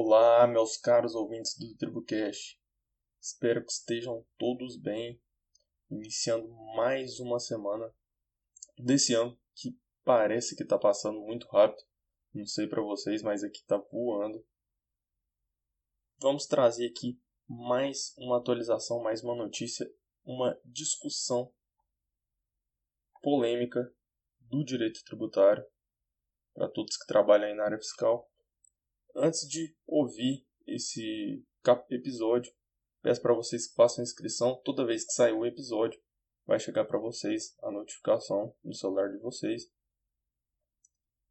Olá, meus caros ouvintes do TribuCast. Espero que estejam todos bem, iniciando mais uma semana desse ano que parece que está passando muito rápido. Não sei para vocês, mas aqui está voando. Vamos trazer aqui mais uma atualização, mais uma notícia, uma discussão polêmica do direito tributário para todos que trabalham aí na área fiscal Antes de ouvir esse episódio, peço para vocês que façam inscrição. Toda vez que sair o episódio, vai chegar para vocês a notificação no celular de vocês.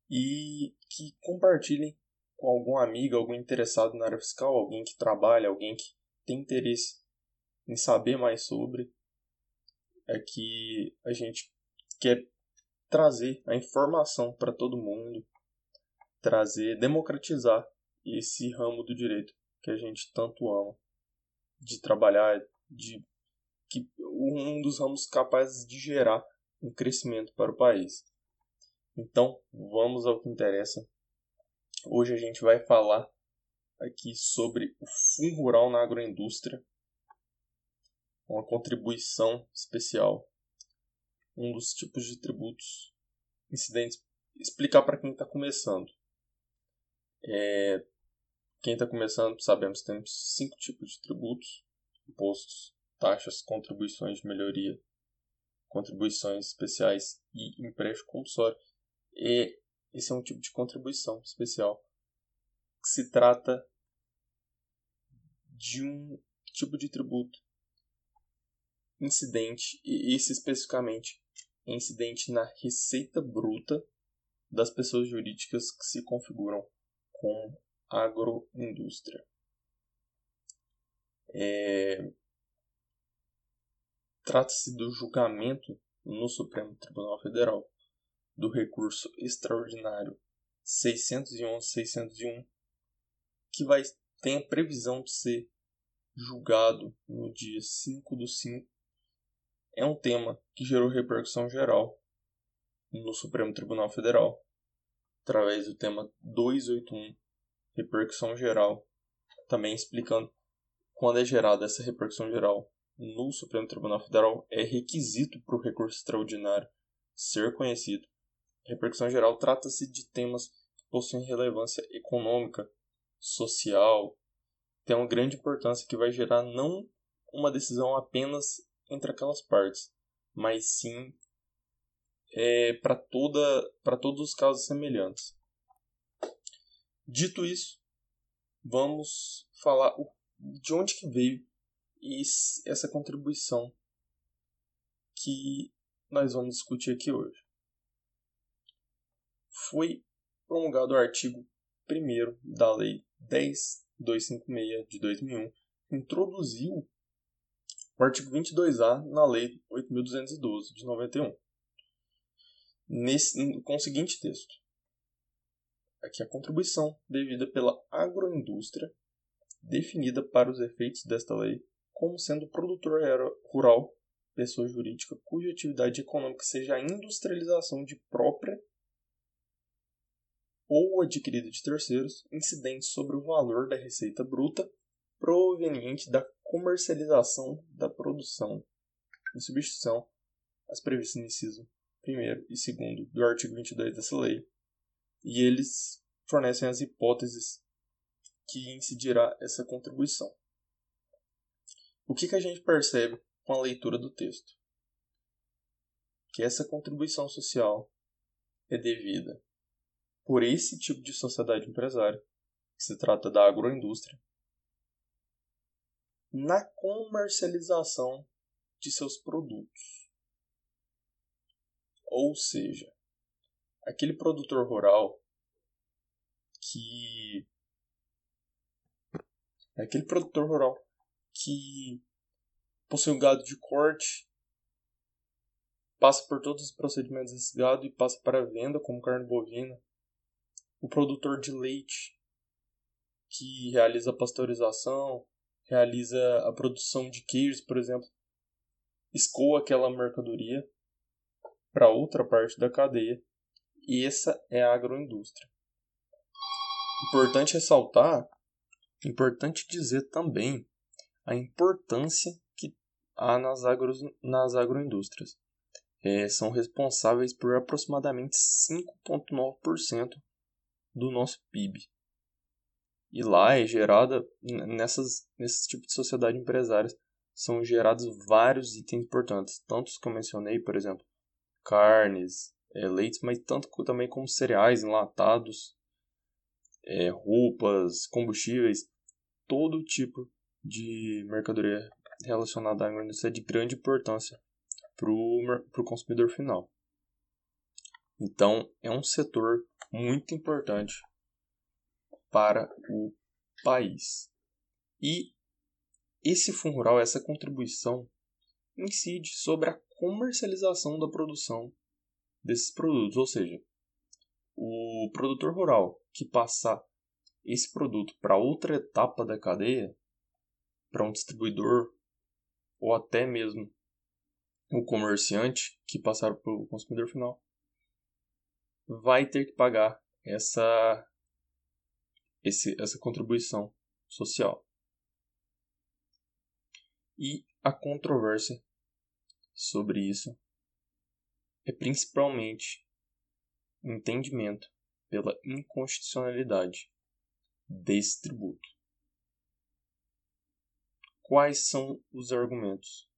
E que compartilhem com algum amigo, algum interessado na área fiscal, alguém que trabalha, alguém que tem interesse em saber mais sobre. É que a gente quer trazer a informação para todo mundo, trazer, democratizar esse ramo do direito que a gente tanto ama de trabalhar, de que um dos ramos capazes de gerar um crescimento para o país. Então, vamos ao que interessa. Hoje a gente vai falar aqui sobre o Fundo Rural na Agroindústria, uma contribuição especial, um dos tipos de tributos incidentes. Explicar para quem está começando. É, quem está começando, sabemos que temos cinco tipos de tributos: impostos, taxas, contribuições de melhoria, contribuições especiais e empréstimo compulsório. E esse é um tipo de contribuição especial que se trata de um tipo de tributo incidente, e esse especificamente é incidente na receita bruta das pessoas jurídicas que se configuram como agroindústria. É... Trata-se do julgamento no Supremo Tribunal Federal do recurso extraordinário 611-601, que vai, tem a previsão de ser julgado no dia 5 do 5. É um tema que gerou repercussão geral no Supremo Tribunal Federal, através do tema 281 repercussão geral, também explicando quando é gerada essa repercussão geral no Supremo Tribunal Federal, é requisito para o recurso extraordinário ser conhecido. Repercussão geral trata-se de temas que possuem relevância econômica, social, tem uma grande importância que vai gerar não uma decisão apenas entre aquelas partes, mas sim é, para toda para todos os casos semelhantes. Dito isso, vamos falar de onde que veio essa contribuição que nós vamos discutir aqui hoje. Foi promulgado o artigo 1 da Lei 10256 de 2001, que introduziu o artigo 22A na Lei 8.212 de 91, nesse, com o seguinte texto: aqui a contribuição devida pela agroindústria, definida para os efeitos desta lei como sendo produtor rural, pessoa jurídica cuja atividade econômica seja a industrialização de própria ou adquirida de terceiros, incidentes sobre o valor da receita bruta proveniente da comercialização da produção, em substituição às previstas no inciso 1 e 2 do artigo 22 dessa lei, e eles fornecem as hipóteses que incidirá essa contribuição. O que, que a gente percebe com a leitura do texto? Que essa contribuição social é devida por esse tipo de sociedade empresária, que se trata da agroindústria, na comercialização de seus produtos. Ou seja, aquele produtor rural que aquele produtor rural que possui um gado de corte, passa por todos os procedimentos desse gado e passa para a venda como carne bovina. O produtor de leite que realiza a pasteurização, realiza a produção de queijos, por exemplo, escoa aquela mercadoria para outra parte da cadeia. E essa é a agroindústria. Importante ressaltar Importante dizer também a importância que há nas, agros, nas agroindústrias. É, são responsáveis por aproximadamente 5,9% do nosso PIB. E lá é gerada, nessas, nesse tipo de sociedade empresária, são gerados vários itens importantes, tanto os que eu mencionei, por exemplo, carnes, é, leites, mas tanto também como cereais enlatados, é, roupas, combustíveis, todo tipo de mercadoria relacionada à agroindústria é de grande importância para o consumidor final. Então, é um setor muito importante para o país. E esse fundo rural, essa contribuição, incide sobre a comercialização da produção desses produtos, ou seja, o produtor rural que passar esse produto para outra etapa da cadeia, para um distribuidor ou até mesmo o comerciante que passar para o consumidor final, vai ter que pagar essa, esse, essa contribuição social. E a controvérsia sobre isso é principalmente entendimento pela inconstitucionalidade desse tributo. Quais são os argumentos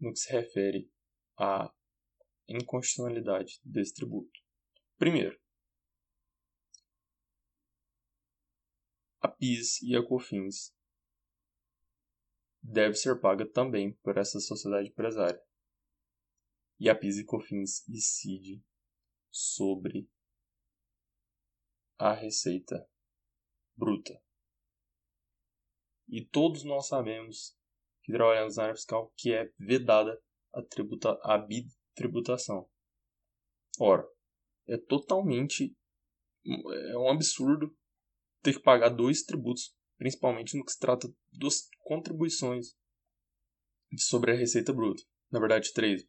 no que se refere à inconstitucionalidade desse tributo? Primeiro, a PIS e a COFINS deve ser paga também por essa sociedade empresária. E a PIS e COFINS incide sobre a receita bruta. E todos nós sabemos que trabalhamos na área fiscal que é vedada a, tributa, a bitributação. Ora, é totalmente é um absurdo ter que pagar dois tributos principalmente no que se trata das contribuições sobre a receita bruta. Na verdade, três,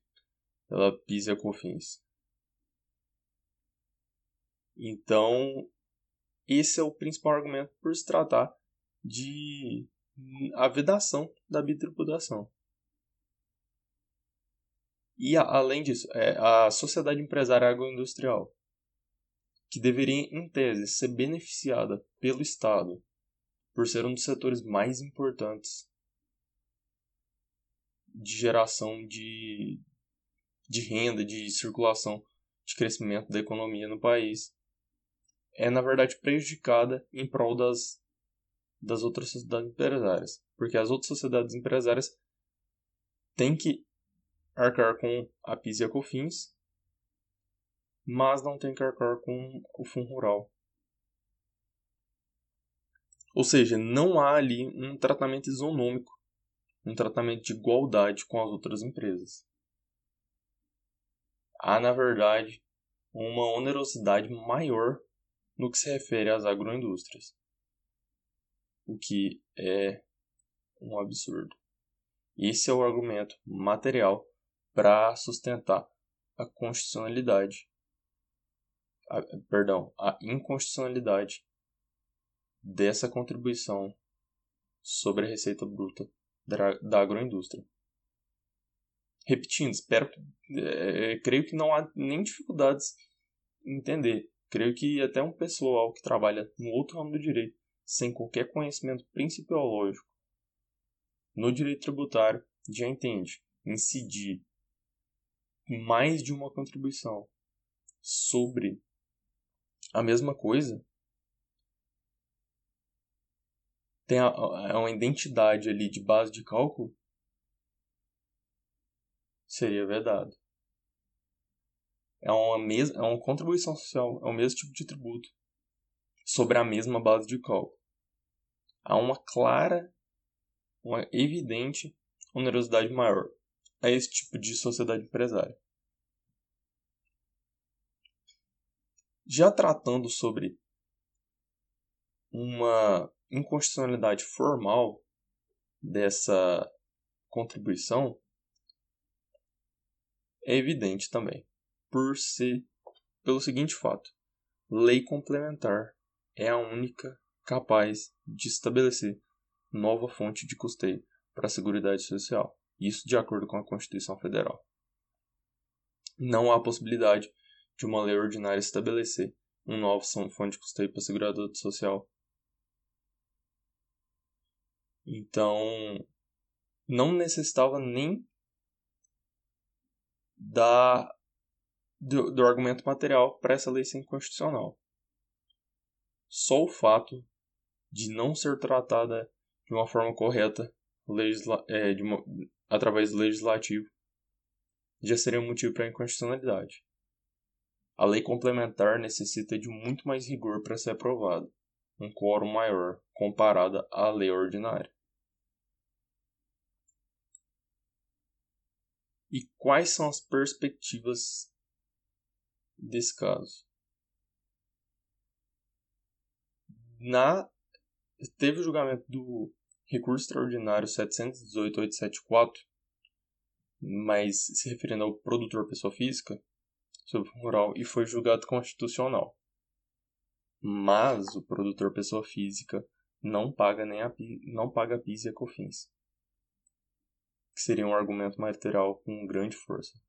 pela PIS e a COFINS. Então, esse é o principal argumento por se tratar de a vedação da bitributação. E além disso, é a sociedade empresária agroindustrial, que deveria, em tese, ser beneficiada pelo Estado por ser um dos setores mais importantes de geração de, de renda, de circulação, de crescimento da economia no país, é na verdade prejudicada em prol das, das outras sociedades empresárias. Porque as outras sociedades empresárias têm que arcar com a PIS e a COFINS, mas não têm que arcar com o Fundo Rural. Ou seja, não há ali um tratamento isonômico, um tratamento de igualdade com as outras empresas. Há, na verdade, uma onerosidade maior no que se refere às agroindústrias, o que é um absurdo. Esse é o argumento material para sustentar a constitucionalidade, a, perdão, a inconstitucionalidade dessa contribuição sobre a receita bruta da agroindústria. Repetindo, espero que, é, creio que não há nem dificuldades em entender. Creio que até um pessoal que trabalha no outro ramo do direito, sem qualquer conhecimento principiológico no direito tributário, já entende incidir mais de uma contribuição sobre a mesma coisa tem uma identidade ali de base de cálculo, seria vedado. É uma, mes é uma contribuição social, é o mesmo tipo de tributo, sobre a mesma base de cálculo. Há uma clara, uma evidente onerosidade maior a esse tipo de sociedade empresária. Já tratando sobre uma inconstitucionalidade formal dessa contribuição é evidente também, por ser pelo seguinte fato: lei complementar é a única capaz de estabelecer nova fonte de custeio para a Seguridade Social, isso de acordo com a Constituição Federal. Não há possibilidade de uma lei ordinária estabelecer um novo fonte de custeio para a Seguridade Social. Então, não necessitava nem da do, do argumento material para essa lei ser inconstitucional. Só o fato de não ser tratada de uma forma correta legisla é, uma, através do legislativo já seria um motivo para inconstitucionalidade. A lei complementar necessita de muito mais rigor para ser aprovada, um quórum maior comparada à lei ordinária. E quais são as perspectivas desse caso? Na teve o julgamento do recurso extraordinário 718.874, mas se referindo ao produtor pessoa física, sobre rural e foi julgado constitucional. Mas o produtor pessoa física não paga nem a não paga PIS e a COFINS que seria um argumento material com grande força.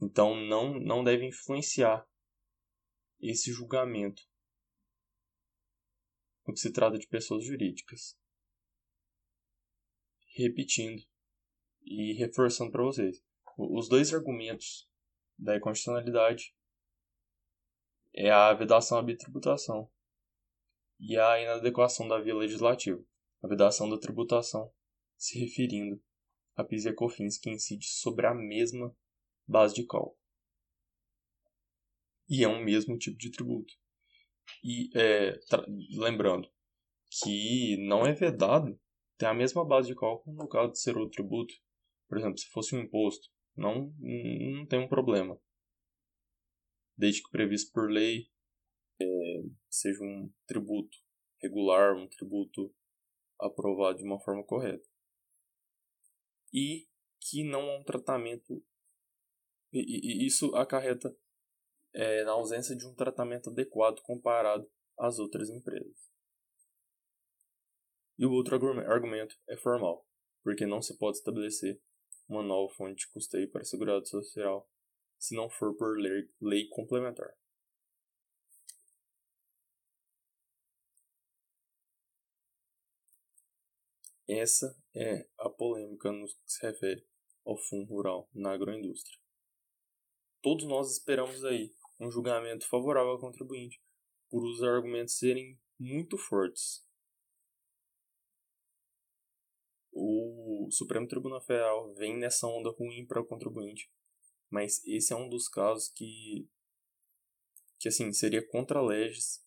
Então não, não deve influenciar esse julgamento no que se trata de pessoas jurídicas. Repetindo e reforçando para vocês, os dois argumentos da inconstitucionalidade é a vedação à bitributação e a inadequação da via legislativa. A vedação da tributação se referindo a PIS e COFINS que incide sobre a mesma base de cálculo. E é um mesmo tipo de tributo. E é, lembrando que não é vedado ter a mesma base de cálculo no caso de ser outro tributo. Por exemplo, se fosse um imposto, não, não tem um problema. Desde que previsto por lei, é, seja um tributo regular, um tributo aprovado de uma forma correta e que não há um tratamento. E, e isso acarreta é, na ausência de um tratamento adequado comparado às outras empresas. E o outro argumento é formal, porque não se pode estabelecer uma nova fonte de custeio para a Seguridade Social se não for por lei, lei complementar. Essa é a polêmica no que se refere ao fundo rural na agroindústria. Todos nós esperamos aí um julgamento favorável ao contribuinte, por os argumentos serem muito fortes. O Supremo Tribunal Federal vem nessa onda ruim para o contribuinte, mas esse é um dos casos que que assim seria contra leges,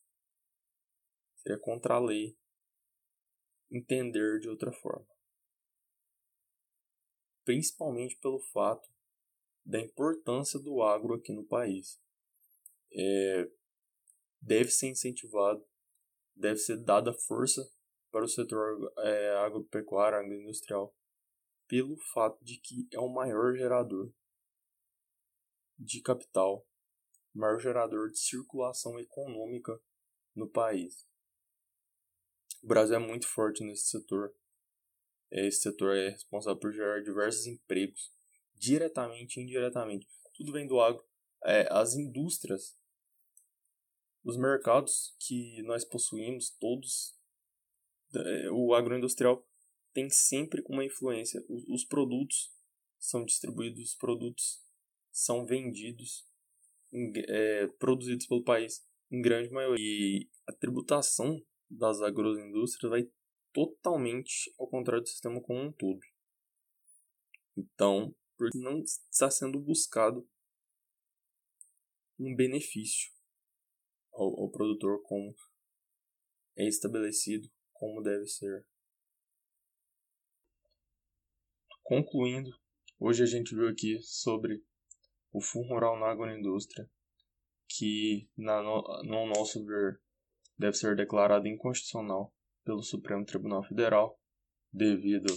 seria contra a lei entender de outra forma. Principalmente pelo fato da importância do agro aqui no país. É, deve ser incentivado, deve ser dada força para o setor é, agropecuário, agroindustrial, pelo fato de que é o maior gerador de capital, maior gerador de circulação econômica no país. O Brasil é muito forte nesse setor. Esse setor é responsável por gerar diversos empregos, diretamente e indiretamente. Tudo vem do agro. É, as indústrias, os mercados que nós possuímos, todos, é, o agroindustrial tem sempre uma influência. Os, os produtos são distribuídos, os produtos são vendidos, é, produzidos pelo país, em grande maioria. E a tributação das agroindústrias vai totalmente ao contrário do sistema como um todo. Então, porque não está sendo buscado um benefício ao, ao produtor como é estabelecido como deve ser. Concluindo, hoje a gente viu aqui sobre o Fundo Rural na Agroindústria, que, na, no, no nosso ver, deve ser declarada inconstitucional pelo Supremo Tribunal Federal devido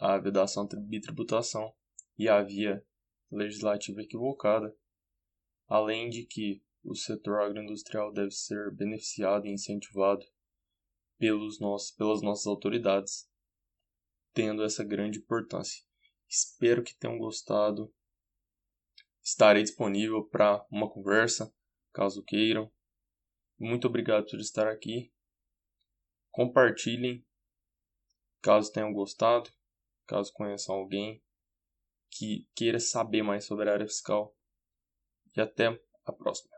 à vedação de bitributação e à via legislativa equivocada, além de que o setor agroindustrial deve ser beneficiado e incentivado pelos nossos, pelas nossas autoridades, tendo essa grande importância. Espero que tenham gostado. Estarei disponível para uma conversa, caso queiram. Muito obrigado por estar aqui. Compartilhem, caso tenham gostado, caso conheçam alguém que queira saber mais sobre a área fiscal. E até a próxima.